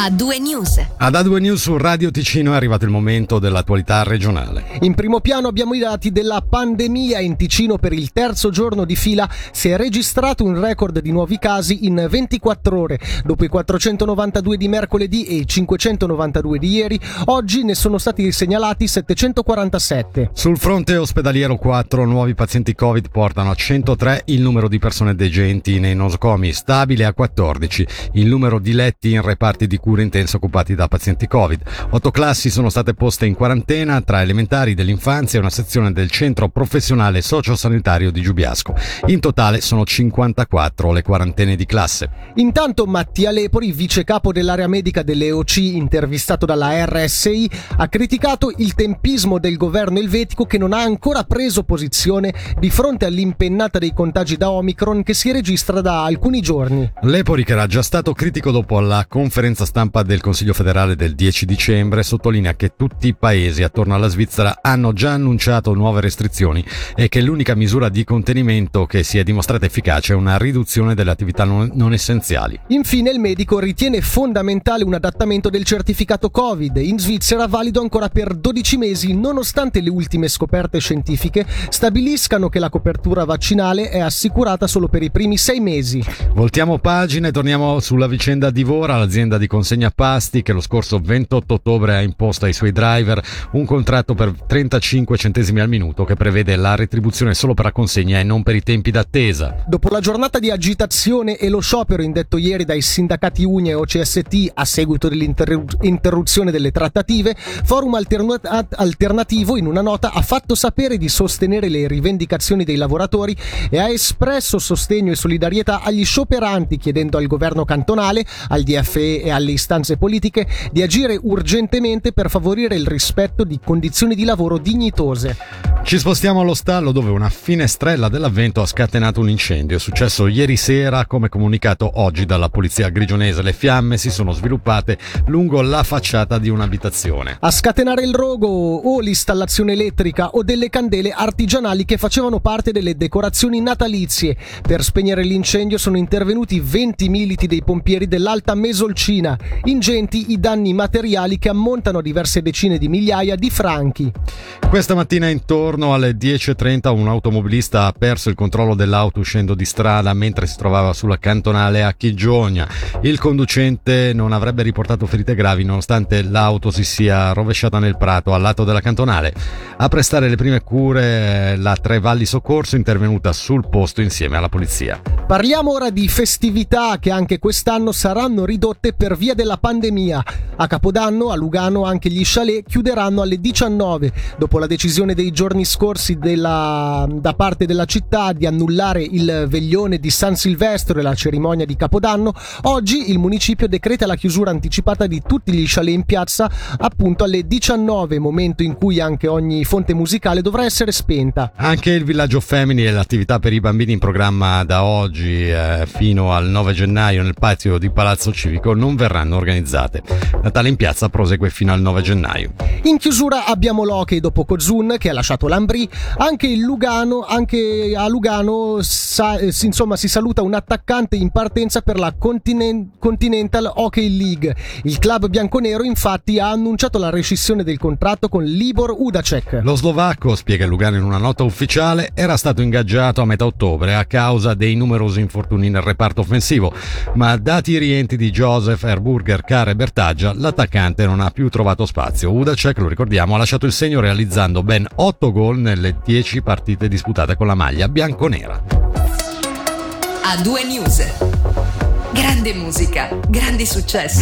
A2 News. Ad A2 News su Radio Ticino è arrivato il momento dell'attualità regionale. In primo piano abbiamo i dati della pandemia in Ticino per il terzo giorno di fila si è registrato un record di nuovi casi in 24 ore. Dopo i 492 di mercoledì e i 592 di ieri, oggi ne sono stati segnalati 747. Sul fronte ospedaliero 4 nuovi pazienti Covid portano a 103 il numero di persone degenti nei nosocomi, stabile a 14 il numero di letti in reparti di cura cure intense occupati da pazienti Covid. Otto classi sono state poste in quarantena tra elementari dell'infanzia e una sezione del centro professionale sociosanitario di Giubiasco. In totale sono 54 le quarantene di classe. Intanto Mattia Lepori, vice capo dell'area medica dell'EOC, intervistato dalla RSI, ha criticato il tempismo del governo elvetico che non ha ancora preso posizione di fronte all'impennata dei contagi da Omicron che si registra da alcuni giorni. Lepori, che era già stato critico dopo la conferenza stampa stampa del Consiglio federale del 10 dicembre sottolinea che tutti i paesi attorno alla Svizzera hanno già annunciato nuove restrizioni e che l'unica misura di contenimento che si è dimostrata efficace è una riduzione delle attività non, non essenziali. Infine il medico ritiene fondamentale un adattamento del certificato Covid, in Svizzera valido ancora per 12 mesi nonostante le ultime scoperte scientifiche stabiliscano che la copertura vaccinale è assicurata solo per i primi sei mesi. Voltiamo pagina e torniamo sulla vicenda di Vora, l'azienda di consegna consegna pasti che lo scorso 28 ottobre ha imposto ai suoi driver un contratto per 35 centesimi al minuto che prevede la retribuzione solo per la consegna e non per i tempi d'attesa. Dopo la giornata di agitazione e lo sciopero indetto ieri dai sindacati UNE e OCST a seguito dell'interruzione delle trattative, Forum Alterna- Alternativo in una nota ha fatto sapere di sostenere le rivendicazioni dei lavoratori e ha espresso sostegno e solidarietà agli scioperanti chiedendo al governo cantonale, al DFE e alle istanze politiche di agire urgentemente per favorire il rispetto di condizioni di lavoro dignitose. Ci spostiamo allo stallo dove una finestrella dell'avvento ha scatenato un incendio. È successo ieri sera, come comunicato oggi dalla polizia grigionese. Le fiamme si sono sviluppate lungo la facciata di un'abitazione. A scatenare il rogo o l'installazione elettrica o delle candele artigianali che facevano parte delle decorazioni natalizie. Per spegnere l'incendio sono intervenuti 20 militi dei pompieri dell'Alta Mesolcina. Ingenti i danni materiali che ammontano a diverse decine di migliaia di franchi. Questa mattina intorno alle 10.30 un automobilista ha perso il controllo dell'auto uscendo di strada mentre si trovava sulla cantonale a Chigiogna. Il conducente non avrebbe riportato ferite gravi nonostante l'auto si sia rovesciata nel prato al lato della cantonale. A prestare le prime cure la Tre Valli Soccorso intervenuta sul posto insieme alla polizia. Parliamo ora di festività che anche quest'anno saranno ridotte per via della pandemia. A Capodanno, a Lugano, anche gli chalet chiuderanno alle 19. Dopo la decisione dei giorni scorsi della, da parte della città di annullare il veglione di San Silvestro e la cerimonia di Capodanno, oggi il municipio decreta la chiusura anticipata di tutti gli chalet in piazza appunto alle 19, momento in cui anche ogni fonte musicale dovrà essere spenta. Anche il villaggio Femini e l'attività per i bambini in programma da oggi eh, fino al 9 gennaio nel patio di Palazzo Civico non verranno organizzate. Natale in piazza prosegue fino al 9 gennaio. In chiusura abbiamo l'Hockey dopo Kozun che ha lasciato l'Ambri, anche il Lugano, anche a Lugano sa, eh, insomma si saluta un attaccante in partenza per la Continent- Continental Hockey League. Il club bianconero infatti ha annunciato la rescissione del contratto con Libor Udacek. Lo slovacco, spiega Lugano in una nota ufficiale, era stato ingaggiato a metà ottobre a causa dei numerosi infortuni nel reparto offensivo, ma dati i rientri di Joseph Erburger, Carr e Bertaggia, l'attaccante non ha più trovato spazio. Udacek, lo ricordiamo, ha lasciato il segno realizzando ben 8 gol nelle 10 partite disputate con la maglia bianconera. A due news. Grande musica, grandi successi.